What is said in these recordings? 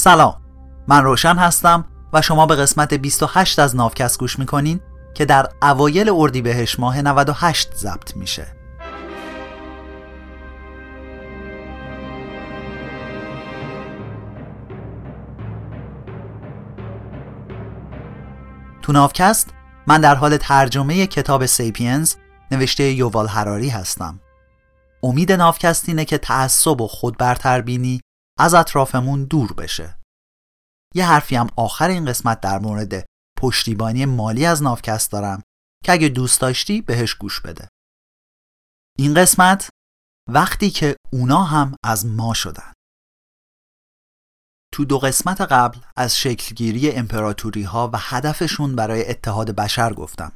سلام. من روشن هستم و شما به قسمت 28 از نافکست گوش می‌کنین که در اوایل اردیبهشت ماه 98 ضبط میشه. تو نافکست من در حال ترجمه کتاب سیپینز نوشته یووال هراری هستم. امید نافکست اینه که تعصب و خود برتربینی از اطرافمون دور بشه. یه حرفی هم آخر این قسمت در مورد پشتیبانی مالی از نافکست دارم که اگه دوست داشتی بهش گوش بده. این قسمت وقتی که اونا هم از ما شدن. تو دو قسمت قبل از شکلگیری امپراتوری ها و هدفشون برای اتحاد بشر گفتم.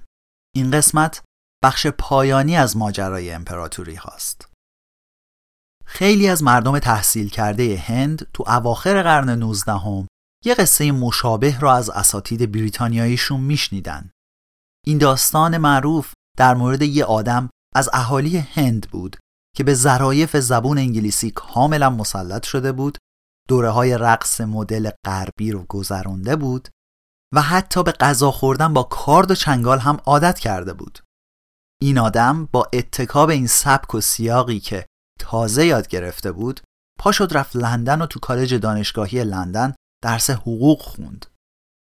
این قسمت بخش پایانی از ماجرای امپراتوری هاست. خیلی از مردم تحصیل کرده هند تو اواخر قرن 19 هم یه قصه مشابه را از اساتید بریتانیاییشون میشنیدن. این داستان معروف در مورد یه آدم از اهالی هند بود که به ظرایف زبون انگلیسی کاملا مسلط شده بود دوره های رقص مدل غربی رو گذرونده بود و حتی به غذا خوردن با کارد و چنگال هم عادت کرده بود این آدم با اتکاب این سبک و سیاقی که تازه یاد گرفته بود پا شد رفت لندن و تو کالج دانشگاهی لندن درس حقوق خوند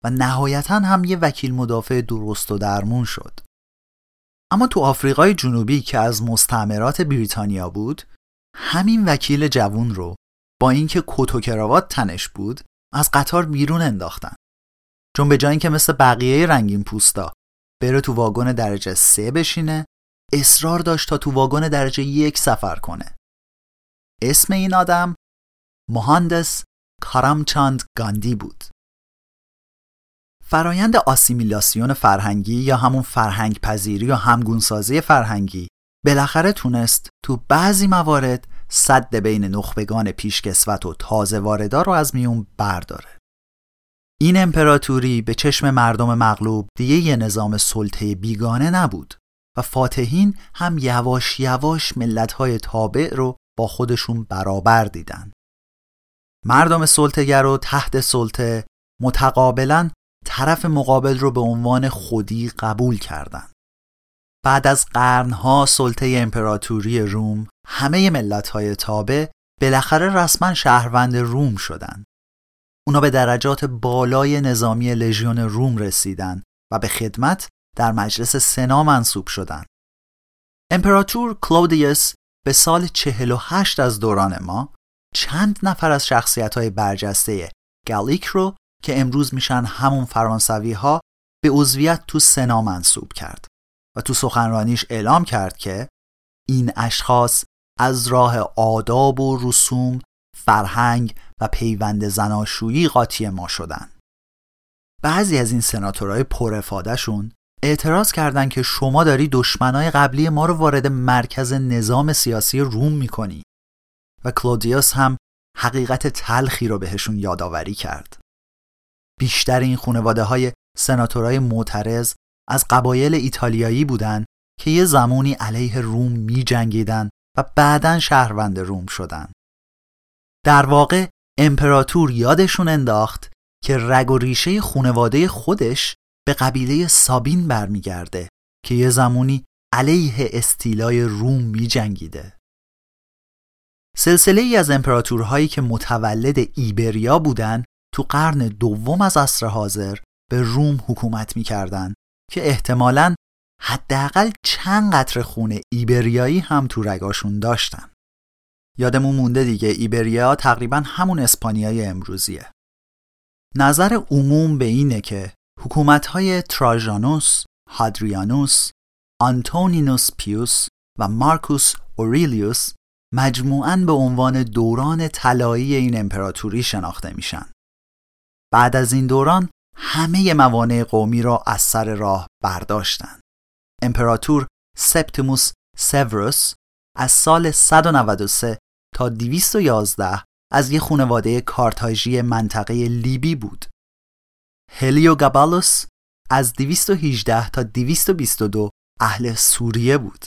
و نهایتا هم یه وکیل مدافع درست و درمون شد. اما تو آفریقای جنوبی که از مستعمرات بریتانیا بود همین وکیل جوون رو با اینکه کت و کراوات تنش بود از قطار بیرون انداختن. چون به جای اینکه مثل بقیه رنگین پوستا بره تو واگن درجه سه بشینه اصرار داشت تا تو واگن درجه یک سفر کنه. اسم این آدم مهندس کارامچاند گاندی بود. فرایند آسیمیلاسیون فرهنگی یا همون فرهنگ پذیری یا همگونسازی فرهنگی بالاخره تونست تو بعضی موارد صد بین نخبگان پیشکسوت و تازه واردا رو از میون برداره. این امپراتوری به چشم مردم مغلوب دیگه یه نظام سلطه بیگانه نبود و فاتحین هم یواش یواش ملتهای تابع رو با خودشون برابر دیدن مردم سلطگر و تحت سلطه متقابلا طرف مقابل رو به عنوان خودی قبول کردند. بعد از قرنها سلطه امپراتوری روم همه ملتهای تابع بالاخره رسما شهروند روم شدند. اونا به درجات بالای نظامی لژیون روم رسیدن و به خدمت در مجلس سنا منصوب شدند. امپراتور کلودیوس به سال 48 از دوران ما چند نفر از شخصیت های برجسته گالیک رو که امروز میشن همون فرانسوی ها به عضویت تو سنا منصوب کرد و تو سخنرانیش اعلام کرد که این اشخاص از راه آداب و رسوم، فرهنگ و پیوند زناشویی قاطی ما شدن. بعضی از این سناتورهای پرفادهشون اعتراض کردند که شما داری دشمنای قبلی ما رو وارد مرکز نظام سیاسی روم می‌کنی و کلودیوس هم حقیقت تلخی رو بهشون یادآوری کرد. بیشتر این خانواده های سناتورای معترض از قبایل ایتالیایی بودند که یه زمانی علیه روم می جنگیدن و بعدا شهروند روم شدن. در واقع امپراتور یادشون انداخت که رگ و ریشه خونواده خودش به قبیله سابین برمیگرده که یه زمانی علیه استیلای روم می جنگیده. سلسله ای از امپراتورهایی که متولد ایبریا بودند تو قرن دوم از عصر حاضر به روم حکومت می‌کردند که احتمالاً حداقل چند قطر خون ایبریایی هم تو رگاشون داشتن. یادمون مونده دیگه ایبریا تقریبا همون اسپانیای امروزیه. نظر عموم به اینه که حکومت‌های تراژانوس، هادریانوس، آنتونینوس پیوس و مارکوس اوریلیوس مجموعاً به عنوان دوران طلایی این امپراتوری شناخته میشن. بعد از این دوران همه موانع قومی را از سر راه برداشتند. امپراتور سپتیموس سیوروس از سال 193 تا 211 از یک خانواده کارتاژی منطقه لیبی بود. هلیو گابالوس از 218 تا 222 اهل سوریه بود.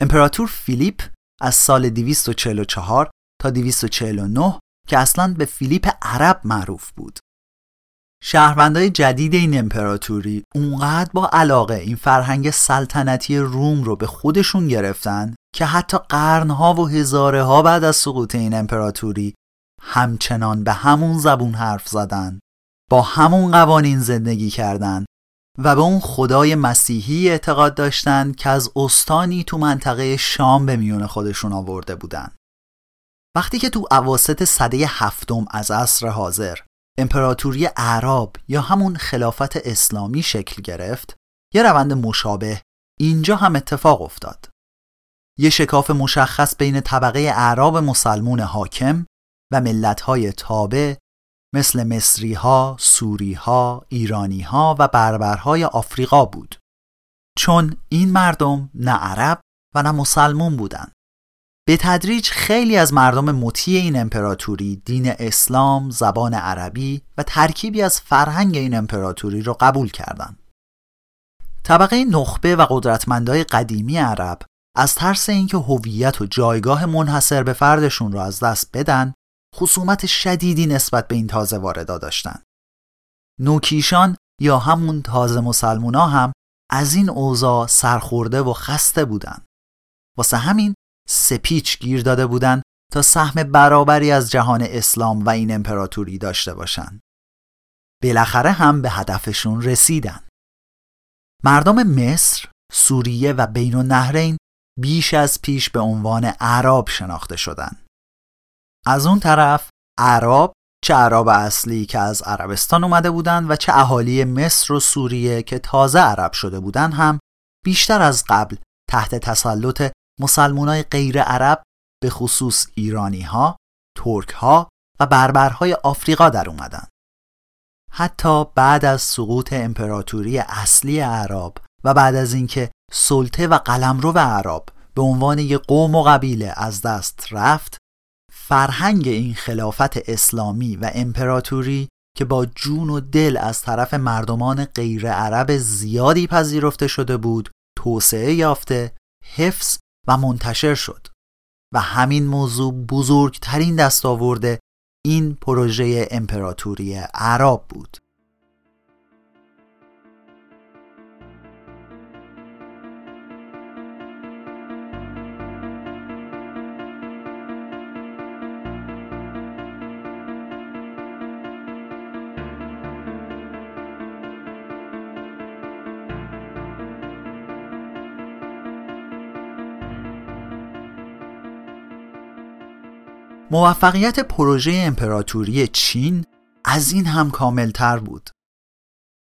امپراتور فیلیپ از سال 244 تا 249 که اصلا به فیلیپ عرب معروف بود شهروندای جدید این امپراتوری اونقدر با علاقه این فرهنگ سلطنتی روم رو به خودشون گرفتن که حتی قرنها و هزاره ها بعد از سقوط این امپراتوری همچنان به همون زبون حرف زدن با همون قوانین زندگی کردن و به اون خدای مسیحی اعتقاد داشتن که از استانی تو منطقه شام به میون خودشون آورده بودن وقتی که تو عواست صده هفتم از عصر حاضر امپراتوری اعراب یا همون خلافت اسلامی شکل گرفت یه روند مشابه اینجا هم اتفاق افتاد. یه شکاف مشخص بین طبقه اعراب مسلمون حاکم و ملتهای تابع مثل مصری ها، سوری ها، ایرانی ها و بربرهای آفریقا بود چون این مردم نه عرب و نه مسلمون بودند. به تدریج خیلی از مردم مطیع این امپراتوری دین اسلام، زبان عربی و ترکیبی از فرهنگ این امپراتوری را قبول کردند. طبقه نخبه و قدرتمندای قدیمی عرب از ترس اینکه هویت و جایگاه منحصر به فردشون را از دست بدن خصومت شدیدی نسبت به این تازه واردا داشتن نوکیشان یا همون تازه مسلمونا هم از این اوضاع سرخورده و خسته بودن واسه همین سپیچ گیر داده بودن تا سهم برابری از جهان اسلام و این امپراتوری داشته باشند. بالاخره هم به هدفشون رسیدن. مردم مصر، سوریه و بین النهرین بیش از پیش به عنوان عرب شناخته شدند. از اون طرف عرب چه عرب اصلی که از عربستان اومده بودند و چه اهالی مصر و سوریه که تازه عرب شده بودند هم بیشتر از قبل تحت تسلط مسلمانای غیر عرب به خصوص ایرانی ها، ترک ها و بربرهای آفریقا در اومدن. حتی بعد از سقوط امپراتوری اصلی عرب و بعد از اینکه سلطه و قلمرو عرب به عنوان یک قوم و قبیله از دست رفت فرهنگ این خلافت اسلامی و امپراتوری که با جون و دل از طرف مردمان غیر عرب زیادی پذیرفته شده بود توسعه یافته حفظ و منتشر شد. و همین موضوع بزرگترین دستاورد این پروژه امپراتوری عرب بود. موفقیت پروژه امپراتوری چین از این هم کاملتر بود.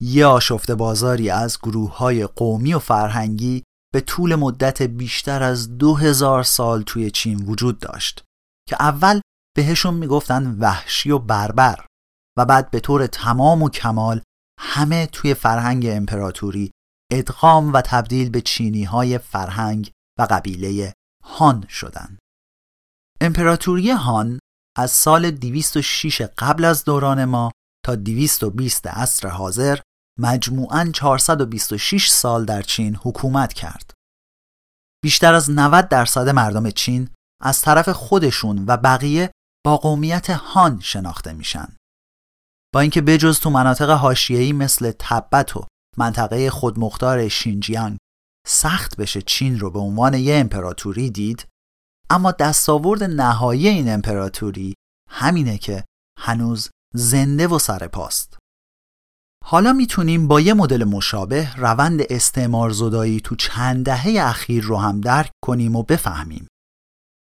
یه آشفته بازاری از گروه های قومی و فرهنگی به طول مدت بیشتر از دو هزار سال توی چین وجود داشت که اول بهشون می‌گفتن وحشی و بربر و بعد به طور تمام و کمال همه توی فرهنگ امپراتوری ادغام و تبدیل به چینی های فرهنگ و قبیله هان شدند. امپراتوری هان از سال 206 قبل از دوران ما تا 220 عصر حاضر مجموعاً 426 سال در چین حکومت کرد. بیشتر از 90 درصد مردم چین از طرف خودشون و بقیه با قومیت هان شناخته میشن. با اینکه بجز تو مناطق حاشیه‌ای مثل تبت و منطقه خودمختار شینجیانگ سخت بشه چین رو به عنوان یه امپراتوری دید اما دستاورد نهایی این امپراتوری همینه که هنوز زنده و سرپاست حالا می‌تونیم با یه مدل مشابه روند استعمار زدایی تو چند دهه اخیر رو هم درک کنیم و بفهمیم.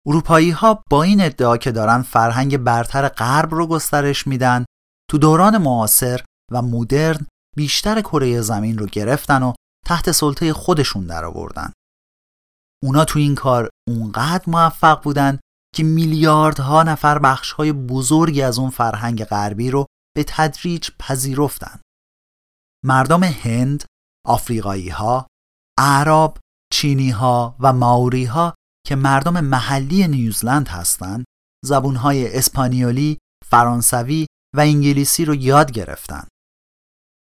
اروپایی ها با این ادعا که دارن فرهنگ برتر غرب رو گسترش میدن تو دوران معاصر و مدرن بیشتر کره زمین رو گرفتن و تحت سلطه خودشون درآوردن. اونا تو این کار اونقدر موفق بودن که میلیاردها نفر بخشهای بزرگی از اون فرهنگ غربی رو به تدریج پذیرفتن. مردم هند، آفریقایی ها، اعراب، چینی ها و ماوری ها که مردم محلی نیوزلند هستند، زبونهای اسپانیولی، فرانسوی و انگلیسی رو یاد گرفتن.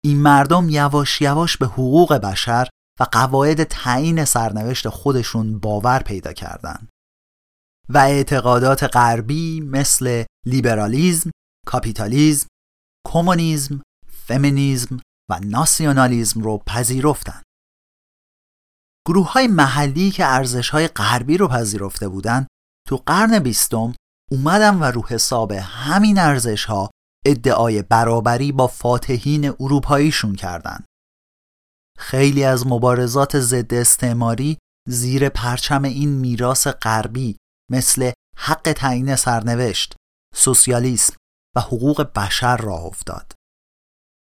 این مردم یواش یواش به حقوق بشر و قواعد تعیین سرنوشت خودشون باور پیدا کردن و اعتقادات غربی مثل لیبرالیزم، کاپیتالیزم، کمونیسم، فمینیزم و ناسیونالیزم رو پذیرفتند. گروه های محلی که ارزش های غربی رو پذیرفته بودند تو قرن بیستم اومدن و رو حساب همین ارزش ها ادعای برابری با فاتحین اروپاییشون کردند. خیلی از مبارزات ضد استعماری زیر پرچم این میراث غربی مثل حق تعیین سرنوشت، سوسیالیسم و حقوق بشر راه افتاد.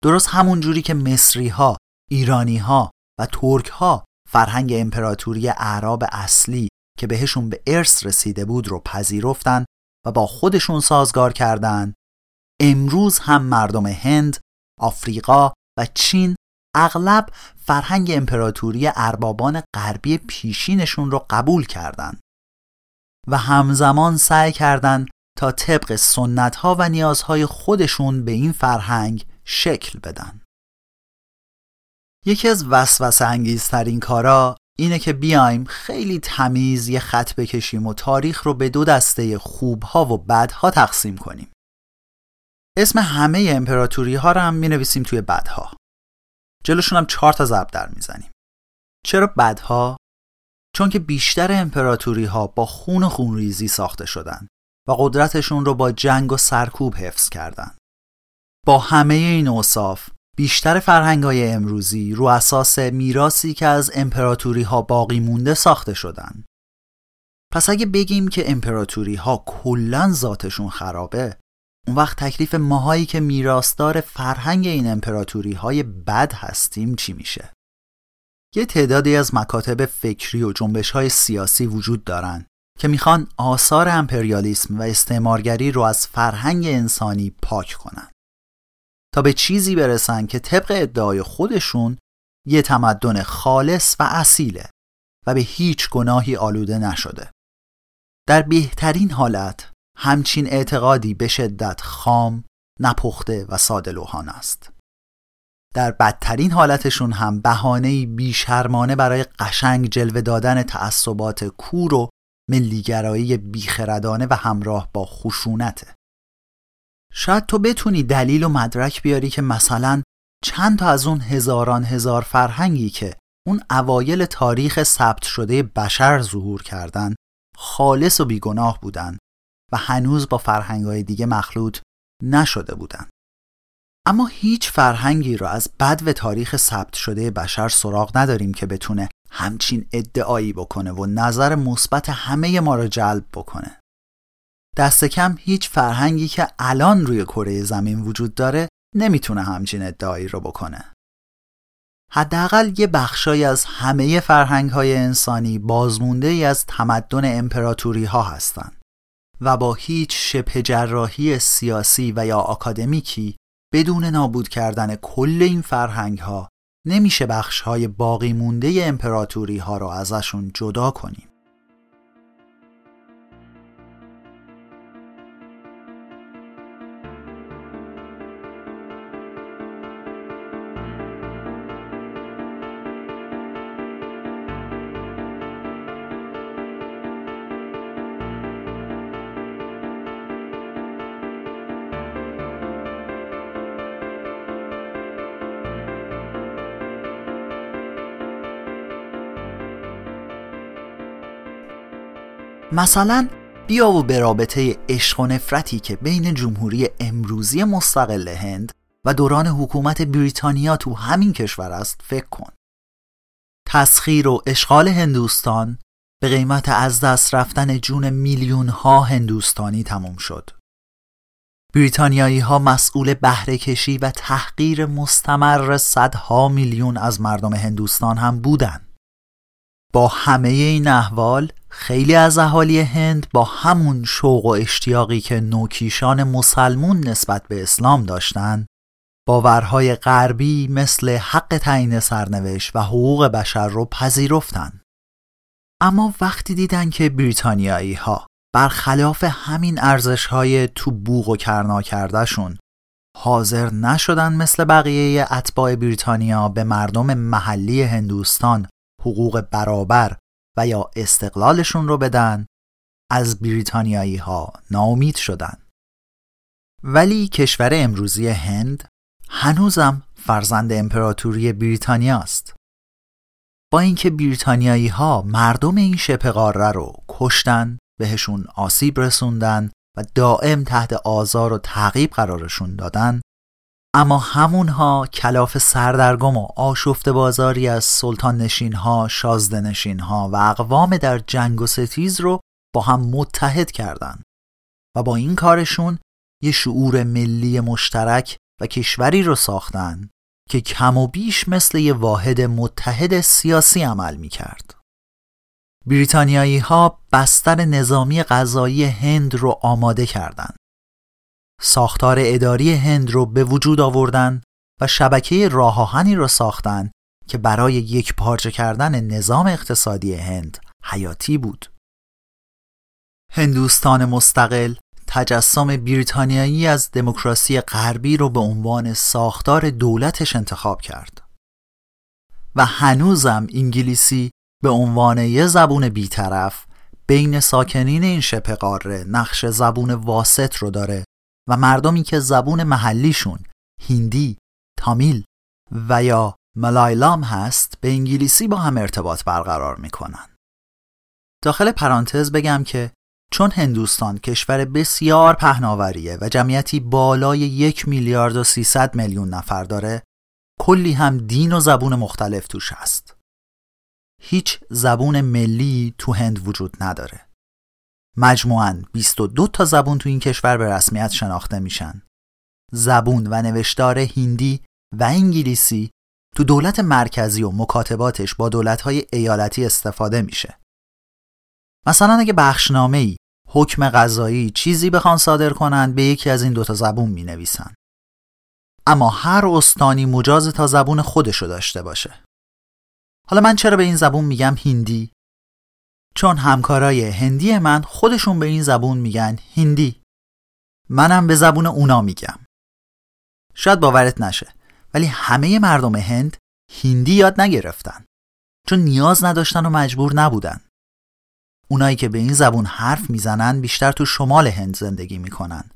درست همون جوری که مصری ها، ایرانی ها و ترک ها فرهنگ امپراتوری اعراب اصلی که بهشون به ارث رسیده بود رو پذیرفتن و با خودشون سازگار کردند امروز هم مردم هند، آفریقا و چین اغلب فرهنگ امپراتوری اربابان غربی پیشینشون رو قبول کردند و همزمان سعی کردند تا طبق سنت ها و نیازهای خودشون به این فرهنگ شکل بدن. یکی از وسوسه انگیزترین کارا اینه که بیایم خیلی تمیز یه خط بکشیم و تاریخ رو به دو دسته خوبها و بدها تقسیم کنیم. اسم همه امپراتوری ها رو هم می نویسیم توی بدها. جلوشون هم چهار تا ضرب در می‌زنیم. چرا بدها؟ چون که بیشتر امپراتوری ها با خون و خونریزی ساخته شدن و قدرتشون رو با جنگ و سرکوب حفظ کردند. با همه این اوصاف بیشتر فرهنگ های امروزی رو اساس میراسی که از امپراتوری ها باقی مونده ساخته شدن. پس اگه بگیم که امپراتوری ها ذاتشون خرابه اون وقت تکلیف ماهایی که میراستار فرهنگ این امپراتوری های بد هستیم چی میشه؟ یه تعدادی از مکاتب فکری و جنبش های سیاسی وجود دارن که می‌خوان آثار امپریالیسم و استعمارگری رو از فرهنگ انسانی پاک کنن. تا به چیزی برسن که طبق ادعای خودشون یه تمدن خالص و اصیله و به هیچ گناهی آلوده نشده. در بهترین حالت همچین اعتقادی به شدت خام، نپخته و ساده لوحان است. در بدترین حالتشون هم بهانه‌ای بیشرمانه برای قشنگ جلوه دادن تعصبات کور و ملیگرایی بیخردانه و همراه با خشونته. شاید تو بتونی دلیل و مدرک بیاری که مثلا چند تا از اون هزاران هزار فرهنگی که اون اوایل تاریخ ثبت شده بشر ظهور کردن خالص و بیگناه بودن و هنوز با فرهنگهای دیگه مخلوط نشده بودن. اما هیچ فرهنگی را از بد و تاریخ ثبت شده بشر سراغ نداریم که بتونه همچین ادعایی بکنه و نظر مثبت همه ما را جلب بکنه. دست کم هیچ فرهنگی که الان روی کره زمین وجود داره نمی‌تونه همچین ادعایی رو بکنه. حداقل یه بخشای از همه فرهنگ های انسانی بازمونده ای از تمدن امپراتوری ها هستند و با هیچ شبه جراحی سیاسی و یا آکادمیکی بدون نابود کردن کل این فرهنگ ها نمیشه بخش های باقی مونده امپراتوری ها رو ازشون جدا کنیم. مثلا بیا و به رابطه عشق و نفرتی که بین جمهوری امروزی مستقل هند و دوران حکومت بریتانیا تو همین کشور است فکر کن. تسخیر و اشغال هندوستان به قیمت از دست رفتن جون میلیون ها هندوستانی تموم شد. بریتانیایی ها مسئول بهره کشی و تحقیر مستمر صدها میلیون از مردم هندوستان هم بودند. با همه این احوال خیلی از اهالی هند با همون شوق و اشتیاقی که نوکیشان مسلمون نسبت به اسلام داشتند باورهای غربی مثل حق تعیین سرنوشت و حقوق بشر رو پذیرفتند. اما وقتی دیدن که بریتانیایی ها برخلاف همین ارزش های تو بوغ و کرنا کردهشون حاضر نشدن مثل بقیه اتباع بریتانیا به مردم محلی هندوستان حقوق برابر و یا استقلالشون رو بدن از بریتانیایی ها ناامید شدن ولی کشور امروزی هند هنوزم فرزند امپراتوری بریتانیا است. با اینکه بریتانیایی ها مردم این شبه قاره رو کشتن، بهشون آسیب رسوندن و دائم تحت آزار و تعقیب قرارشون دادن اما همونها کلاف سردرگم و آشفت بازاری از سلطان نشین ها، شازده نشین ها و اقوام در جنگ و ستیز رو با هم متحد کردند و با این کارشون یه شعور ملی مشترک و کشوری رو ساختن که کم و بیش مثل یه واحد متحد سیاسی عمل می کرد. بریتانیایی ها بستر نظامی غذایی هند رو آماده کردند. ساختار اداری هند رو به وجود آوردن و شبکه راه رو ساختن که برای یک پارچه کردن نظام اقتصادی هند حیاتی بود. هندوستان مستقل تجسم بریتانیایی از دموکراسی غربی رو به عنوان ساختار دولتش انتخاب کرد و هنوزم انگلیسی به عنوان یه زبون بیطرف بین ساکنین این شبه قاره نقش زبون واسط رو داره و مردمی که زبون محلیشون هندی، تامیل و یا ملایلام هست به انگلیسی با هم ارتباط برقرار می‌کنن. داخل پرانتز بگم که چون هندوستان کشور بسیار پهناوریه و جمعیتی بالای یک میلیارد و سیصد میلیون نفر داره کلی هم دین و زبون مختلف توش هست. هیچ زبون ملی تو هند وجود نداره. مجموعاً 22 تا زبون تو این کشور به رسمیت شناخته میشن. زبون و نوشتار هندی و انگلیسی تو دولت مرکزی و مکاتباتش با دولت‌های ایالتی استفاده میشه. مثلا اگه بخشنامه ای، حکم قضایی چیزی بخوان صادر کنند به یکی از این دوتا زبون می نویسن. اما هر استانی مجاز تا زبون خودشو داشته باشه. حالا من چرا به این زبون میگم هندی؟ چون همکارای هندی من خودشون به این زبون میگن هندی. منم به زبون اونا میگم. شاید باورت نشه ولی همه مردم هند هندی یاد نگرفتن. چون نیاز نداشتن و مجبور نبودن. اونایی که به این زبون حرف می‌زنن بیشتر تو شمال هند زندگی می‌کنن.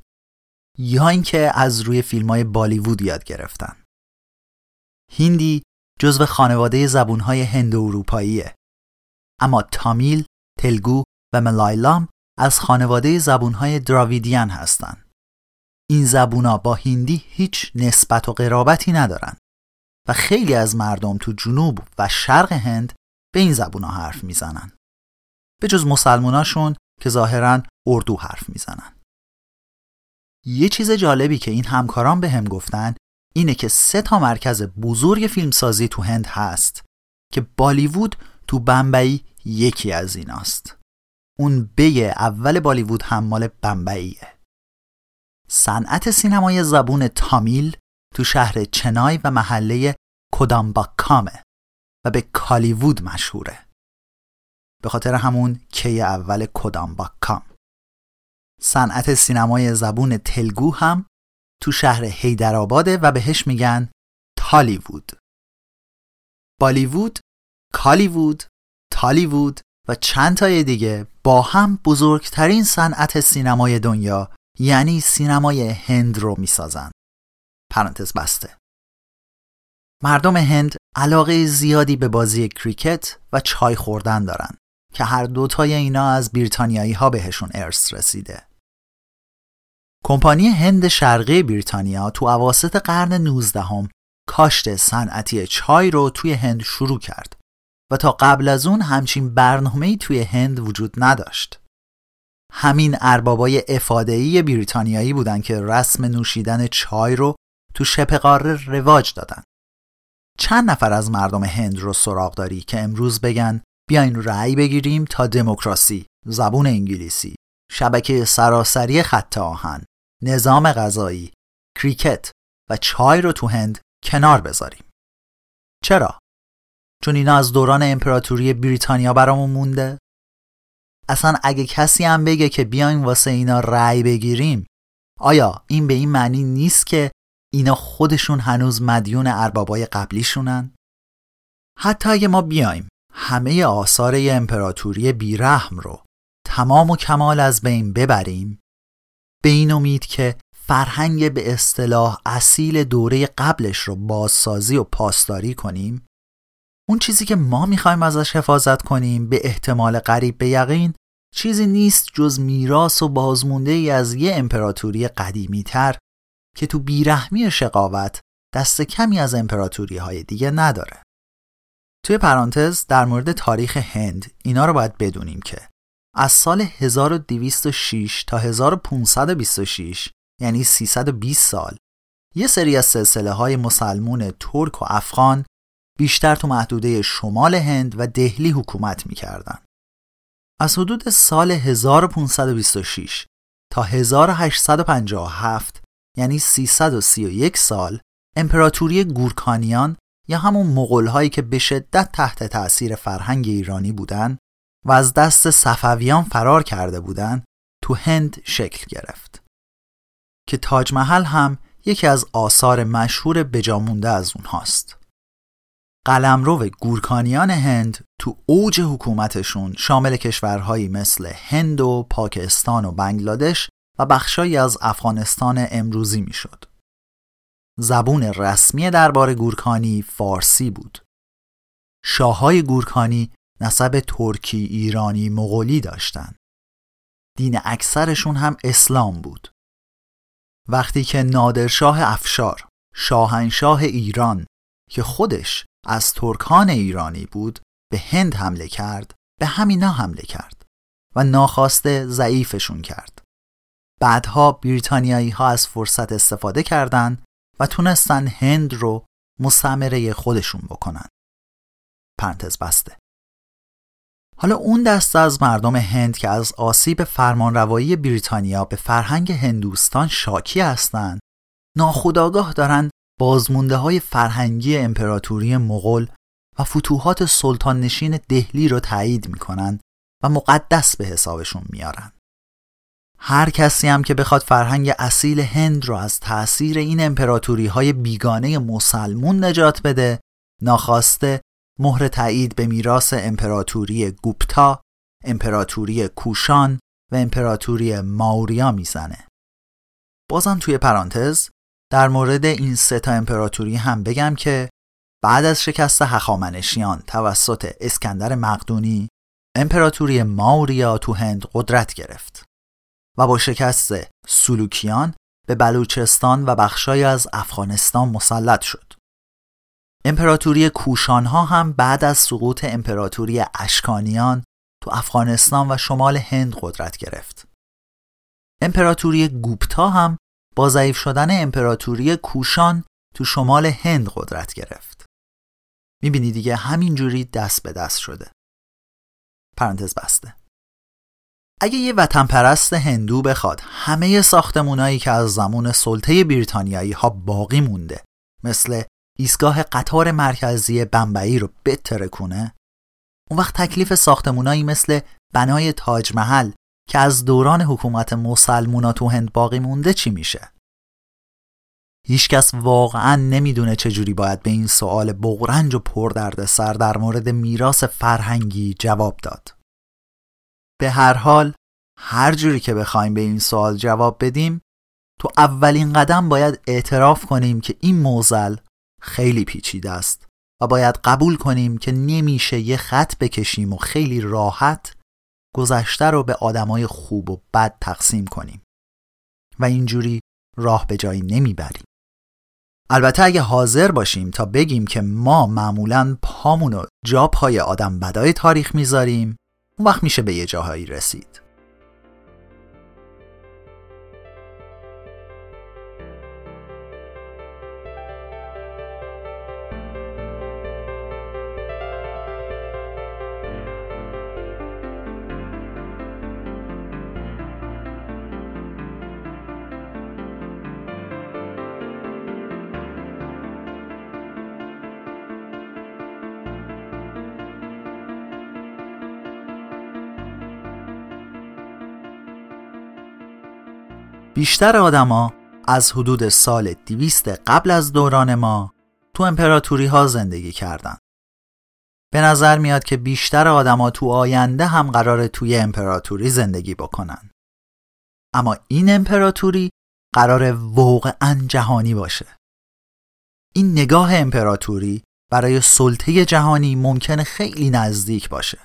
یا اینکه از روی فیلم های بالیوود یاد گرفتن. هندی جزو خانواده زبونهای هند و اروپاییه. اما تامیل، تلگو و ملایلام از خانواده زبونهای دراویدیان هستند. این زبونا با هندی هیچ نسبت و قرابتی ندارن و خیلی از مردم تو جنوب و شرق هند به این زبونا حرف می‌زنن. به جز مسلموناشون که ظاهرا اردو حرف می‌زنن. یه چیز جالبی که این همکاران به هم گفتن اینه که سه تا مرکز بزرگ فیلمسازی تو هند هست که بالیوود تو بمبئی یکی از ایناست. اون بی اول بالیوود هم مال بمبئیه. صنعت سینمای زبون تامیل تو شهر چنای و محله کدامباکامه و به کالیوود مشهوره. به خاطر همون کی اول کدامباکام. صنعت سینمای زبون تلگو هم تو شهر هیدرآباده و بهش میگن تالیوود بالیوود، کالیوود، تالیوود و چند تای دیگه با هم بزرگترین صنعت سینمای دنیا یعنی سینمای هند رو می‌سازن. پرانتز بسته. مردم هند علاقه زیادی به بازی کریکت و چای خوردن دارن که هر دوتای اینا از بریتانیایی ها بهشون ارث رسیده. کمپانی هند شرقی بریتانیا تو اواسط قرن 19 هم کاشت صنعتی چای رو توی هند شروع کرد و تا قبل از اون همچین برنامه‌ای توی هند وجود نداشت. همین اربابای افادهی بریتانیایی بودن که رسم نوشیدن چای رو تو شبه قاره رواج دادن. چند نفر از مردم هند رو سراغ داری که امروز بگن بیاین رأی بگیریم تا دموکراسی، زبون انگلیسی، شبکه سراسری خط آهن، نظام غذایی، کریکت و چای رو تو هند کنار بذاریم. چرا؟ چون اینا از دوران امپراتوری بریتانیا برامون مونده؟ اصلا اگه کسی هم بگه که بیاین واسه اینا رأی بگیریم آیا این به این معنی نیست که اینا خودشون هنوز مدیون اربابای قبلیشونن؟ حتی اگه ما بیایم همه آثار امپراتوری بیرحم رو تمام و کمال از بین ببریم به این امید که فرهنگ به اصطلاح اصیل دوره قبلش رو بازسازی و پاسداری کنیم اون چیزی که ما می‌خوایم ازش حفاظت کنیم به احتمال قریب به یقین چیزی نیست جز میراث و بازمونده ای از یه امپراتوری قدیمی تر که تو بیرحمی شقاوت دست کمی از امپراتوری های دیگه نداره. توی پرانتز در مورد تاریخ هند اینا رو باید بدونیم که از سال 1206 تا 1526 یعنی 320 سال یه سری از سلسله های مسلمون ترک و افغان بیشتر تو محدوده شمال هند و دهلی حکومت می‌کردن. از حدود سال 1526 تا 1857 یعنی 331 سال امپراتوری گورکانیان یا همون مغول هایی که به شدت تحت تأثیر فرهنگ ایرانی بودن و از دست صفویان فرار کرده بودند تو هند شکل گرفت که تاج محل هم یکی از آثار مشهور بجامونده از اونهاست قلمرو گورکانیان هند تو اوج حکومتشون شامل کشورهایی مثل هند و پاکستان و بنگلادش و بخشایی از افغانستان امروزی می‌شد. زبون رسمی دربار گورکانی فارسی بود. شاههای گورکانی نسب ترکی، ایرانی، مغولی داشتند. دین اکثرشون هم اسلام بود. وقتی که نادرشاه افشار شاهنشاه ایران که خودش از ترکان ایرانی بود به هند حمله کرد به همینا حمله کرد و ناخواسته ضعیفشون کرد. بعدها بریتانیایی ها از فرصت استفاده کردند و تونستن هند رو مستعمره خودشون بکنن. پرنتز بسته. حالا اون دسته از مردم هند که از آسیب فرمانروایی بریتانیا به فرهنگ هندوستان شاکی هستند ناخودآگاه دارن بازمونده های فرهنگی امپراتوری مغول و فتوحات سلطان نشین دهلی رو تایید می‌کنن و مقدس به حسابشون میارن. هر کسی هم که بخواد فرهنگ اصیل هند رو از تأثیر این امپراتوری های بیگانه مسلمون نجات بده ناخواسته مهر تایید به میراث امپراتوری گوپتا، امپراتوری کوشان و امپراتوری ماوریا می‌زنه. بازم توی پرانتز در مورد این سه تا امپراتوری هم بگم که بعد از شکست هخامنشیان توسط اسکندر مقدونی امپراتوری ماوریا تو هند قدرت گرفت و با شکست سلوکیان به بلوچستان و بخشای از افغانستان مسلط شد. امپراتوری کوشانها هم بعد از سقوط امپراتوری اشکانیان تو افغانستان و شمال هند قدرت گرفت. امپراتوری گوپتا هم با ضعیف شدن امپراتوری کوشان تو شمال هند قدرت گرفت. می‌بینی دیگه همینجوری دست به دست شده. پرانتز بسته. اگه یه وطن پرست هندو بخواد همه ساختمونایی که از زمان سلطه بریتانیایی ها باقی مونده مثل ایستگاه قطار مرکزی بمبئی رو بتره کنه اون وقت تکلیف ساختمونایی مثل بنای تاج محل که از دوران حکومت مسلمونا تو هند باقی مونده چی میشه؟ هیچکس واقعا نمی‌دونه چجوری باید به این سوال بغرنج و پردرد سر در مورد میراث فرهنگی جواب داد. به هر حال هر جوری که بخوایم به این سوال جواب بدیم تو اولین قدم باید اعتراف کنیم که این موزل خیلی پیچیده است و باید قبول کنیم که نمیشه یه خط بکشیم و خیلی راحت گذشته رو به آدمای خوب و بد تقسیم کنیم. و اینجوری راه به جایی نمی‌بریم. البته اگه حاضر باشیم تا بگیم که ما معمولا پامونو جا پای آدم بدای تاریخ می‌ذاریم اون وقت میشه به یه جاهایی رسید. بیشتر آدما از حدود سال 200 قبل از دوران ما تو امپراتوری ها زندگی کردن. به نظر میاد که بیشتر آدما تو آینده هم قرار توی امپراتوری زندگی بکنن. اما این امپراتوری قرار واقعا جهانی باشه این نگاه امپراتوری برای سلطه جهانی ممکنه خیلی نزدیک باشه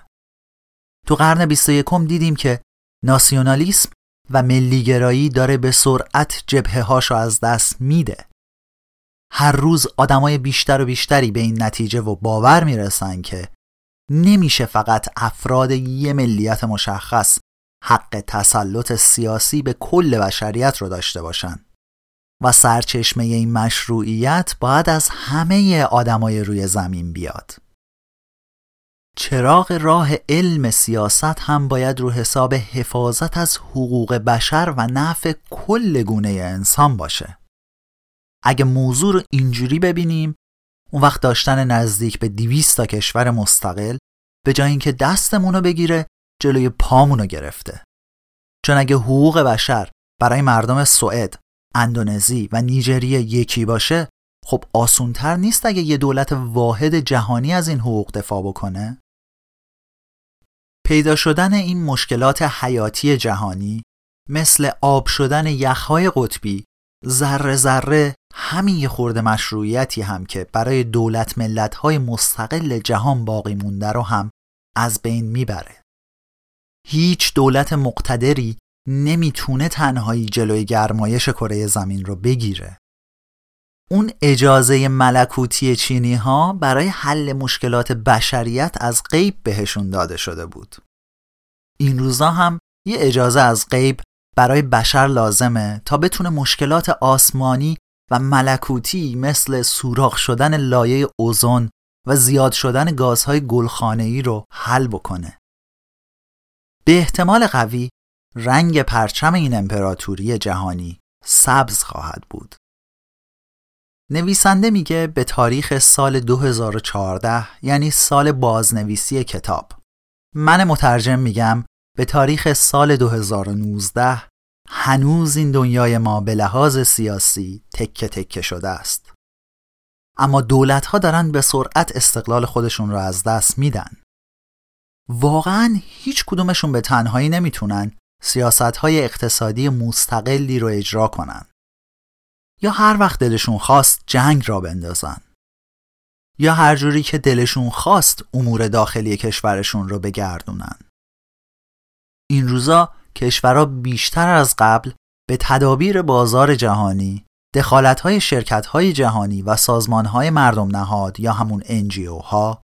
تو قرن 21 دیدیم که ناسیونالیسم و ملیگرایی داره به سرعت جبهه هاشو از دست میده. هر روز آدمای بیشتر و بیشتری به این نتیجه و باور می‌رسن که نمیشه فقط افراد یه ملیت مشخص حق تسلط سیاسی به کل بشریت رو داشته باشن. و سرچشمه این مشروعیت باید از همه آدمای روی زمین بیاد. چراغ راه علم سیاست هم باید رو حساب حفاظت از حقوق بشر و نفع کل گونه انسان باشه اگه موضوع رو اینجوری ببینیم اون وقت داشتن نزدیک به 200 تا کشور مستقل به جای اینکه دستمون بگیره جلوی پامون رو گرفته چون اگه حقوق بشر برای مردم سوئد، اندونزی و نیجریه یکی باشه خب آسونتر نیست اگه یه دولت واحد جهانی از این حقوق دفاع بکنه؟ پیدا شدن این مشکلات حیاتی جهانی مثل آب شدن یخهای قطبی ذره ذره همین یه خورده مشروعیتی هم که برای دولت ملت های مستقل جهان باقی مونده رو هم از بین می‌بره. هیچ دولت مقتدری نمی‌تونه تنهایی جلوی گرمایش کره زمین رو بگیره. اون اجازه ملکوتی چینی ها برای حل مشکلات بشریت از غیب بهشون داده شده بود. این روزا هم یه اجازه از غیب برای بشر لازمه تا بتونه مشکلات آسمانی و ملکوتی مثل سوراخ شدن لایه اوزون و زیاد شدن گازهای گلخانه‌ای رو حل بکنه. به احتمال قوی رنگ پرچم این امپراتوری جهانی سبز خواهد بود. نویسنده میگه به تاریخ سال 2014 یعنی سال بازنویسی کتاب. من مترجم میگم به تاریخ سال 2019 هنوز این دنیای ما به لحاظ سیاسی تکه تکه شده است. اما دولت ها دارن به سرعت استقلال خودشون رو از دست میدن. واقعا هیچ کدومشون به تنهایی نمی‌تونن سیاست های اقتصادی مستقلی رو اجرا کنن. یا هر وقت دلشون خواست جنگ را بندازن. یا هر جوری که دلشون خواست امور داخلی کشورشون رو بگردونن. این روزا کشورها بیشتر از قبل به تدابیر بازار جهانی، دخالت‌های شرکت‌های جهانی و سازمان‌های مردم نهاد یا همون NGO ها،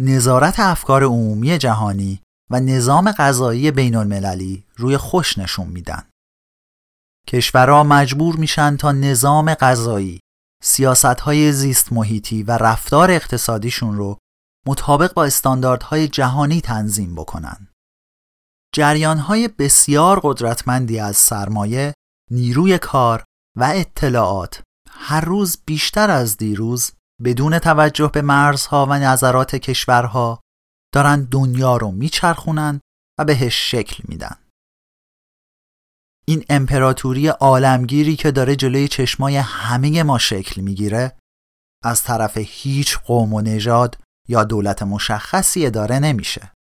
نظارت افکار عمومی جهانی و نظام غذایی بین المللی روی خوش نشون میدن. کشورها مجبور میشن تا نظام غذایی، سیاست‌های زیست محیطی و رفتار اقتصادیشون رو مطابق با استانداردهای جهانی تنظیم بکنن. جریانهای بسیار قدرتمندی از سرمایه، نیروی کار و اطلاعات هر روز بیشتر از دیروز بدون توجه به مرزها و نظرات کشورها دارن دنیا رو میچرخونن و بهش شکل میدن. این امپراتوری عالمگیری که داره جلوی چشمای همه ما شکل می‌گیره از طرف هیچ قوم و نژاد یا دولت مشخصی اداره نمیشه.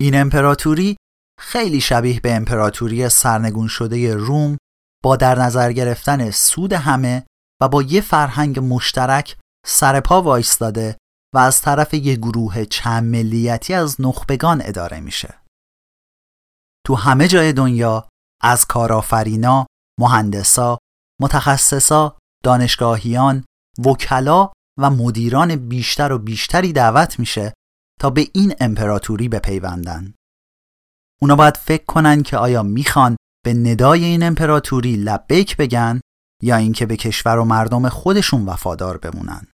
این امپراتوری خیلی شبیه به امپراتوری سرنگون شده روم با در نظر گرفتن سود همه و با یه فرهنگ مشترک سرپا وایستاده و از طرف یه گروه چند ملیتی از نخبگان اداره میشه. تو همه جای دنیا از کارآفرینا، مهندسا، متخصصا، دانشگاهیان، وکلا و مدیران بیشتر و بیشتری دعوت میشه تا به این امپراتوری بپیوندن. اونا باید فکر کنن که آیا می‌خوان به ندای این امپراتوری لبیک بگن یا اینکه به کشور و مردم خودشون وفادار بمونن.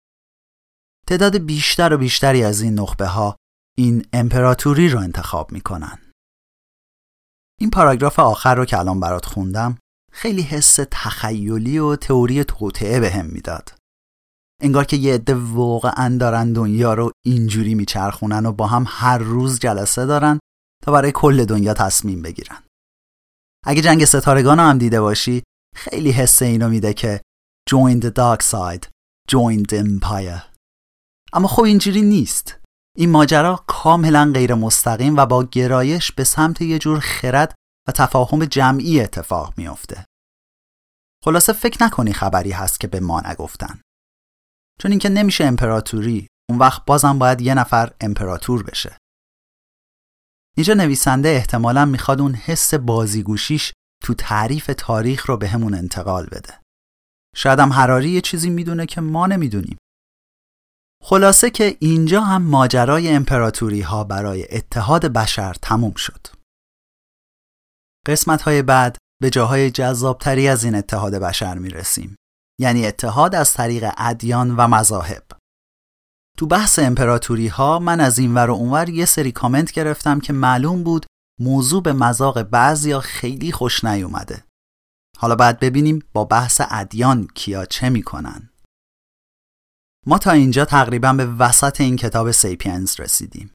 تعداد بیشتر و بیشتری از این نخبه ها این امپراتوری رو انتخاب می‌کنن. این پاراگراف آخر رو که الان برات خوندم خیلی حس تخیلی و تئوری توطعه به هم می‌داد. انگار که یه عده واقعا دارن دنیا رو اینجوری میچرخونن و با هم هر روز جلسه دارن تا برای کل دنیا تصمیم بگیرن. اگه جنگ ستارگان هم دیده باشی خیلی حس اینو میده که join the dark side, join the empire. اما خب اینجوری نیست. این ماجرا کاملا غیر مستقیم و با گرایش به سمت یه جور خرد و تفاهم جمعی اتفاق میافته. خلاصه فکر نکنی خبری هست که به ما نگفتن. چون اینکه نمیشه امپراتوری اون وقت بازم باید یه نفر امپراتور بشه. اینجا نویسنده احتمالا می‌خواد اون حس بازیگوشیش تو تعریف تاریخ رو به همون انتقال بده. شاید هم حراری یه چیزی می‌دونه که ما نمی‌دونیم. خلاصه که اینجا هم ماجرای امپراتوری ها برای اتحاد بشر تموم شد قسمت های بعد به جاهای جذابتری از این اتحاد بشر می رسیم. یعنی اتحاد از طریق ادیان و مذاهب. تو بحث امپراتوری ها من از این ور و اونور یه سری کامنت گرفتم که معلوم بود موضوع به مذاق بعضیا خیلی خوش نیومده. حالا باید ببینیم با بحث ادیان کیا چه می‌کنن. ما تا اینجا تقریبا به وسط این کتاب سیپینز رسیدیم.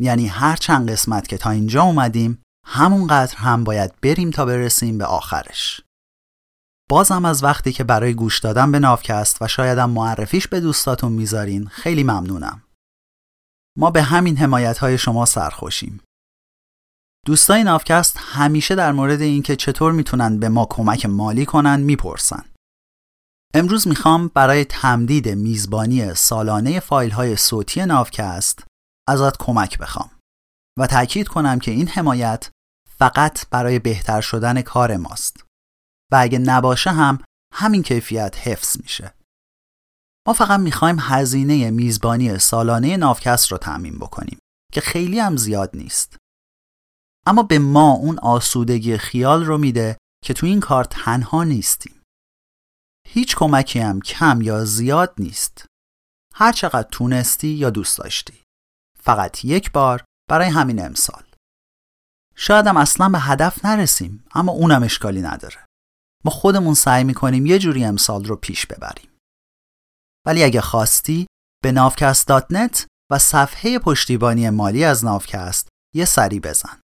یعنی هر چند قسمت که تا اینجا اومدیم همونقدر هم باید بریم تا برسیم به آخرش. بازم از وقتی که برای گوش دادن به نافکست و شایدم معرفیش به دوستاتون می‌ذارین خیلی ممنونم. ما به همین حمایت های شما سرخوشیم. دوستای نافکست همیشه در مورد اینکه چطور می‌تونن به ما کمک مالی کنن می‌پرسن. امروز می‌خوام برای تمدید میزبانی سالانه فایل های صوتی نافکست ازت کمک بخوام و تأکید کنم که این حمایت فقط برای بهتر شدن کار ماست و اگه نباشه هم همین کیفیت حفظ میشه. ما فقط می‌خوایم هزینه میزبانی سالانه نافکست رو تعمین بکنیم که خیلی هم زیاد نیست. اما به ما اون آسودگی خیال رو میده که تو این کار تنها نیستیم. هیچ کمکی هم کم یا زیاد نیست. هر چقدر تونستی یا دوست داشتی. فقط یک بار برای همین امسال. شاید هم اصلا به هدف نرسیم اما اونم اشکالی نداره. ما خودمون سعی می‌کنیم یه جوری امسال رو پیش ببریم. ولی اگه خواستی به نافکست.net و صفحه پشتیبانی مالی از نافکست یه سری بزن.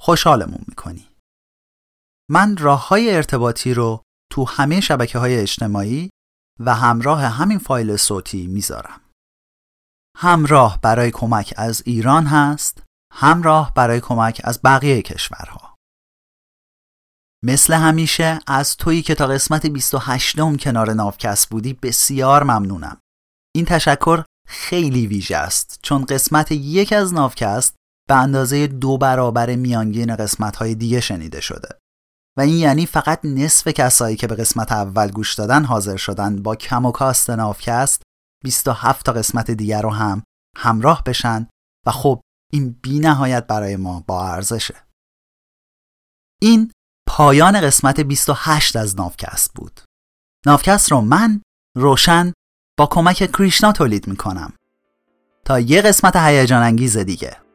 خوشحالمون می‌کنی. من راه های ارتباطی رو تو همه شبکه های اجتماعی و همراه همین فایل صوتی می‌ذارم. همراه برای کمک از ایران هست همراه برای کمک از بقیه کشورها. مثل همیشه از تویی که تا قسمت 28 م کنار نافکست بودی بسیار ممنونم. این تشکر خیلی ویژه است چون قسمت یک از نافکست به اندازه دو برابر میانگین قسمت های دیگه شنیده شده. و این یعنی فقط نصف کسایی که به قسمت اول گوش دادن حاضر شدن. با کم و کاست نافکست 27 تا قسمت دیگر رو هم همراه بشن و خب این بی نهایت برای ما با ارزشه. این پایان قسمت 28 از نافکست بود. نافکست رو من روشن با کمک کریشنا تولید می‌کنم. تا یه قسمت هیجان انگیز دیگه.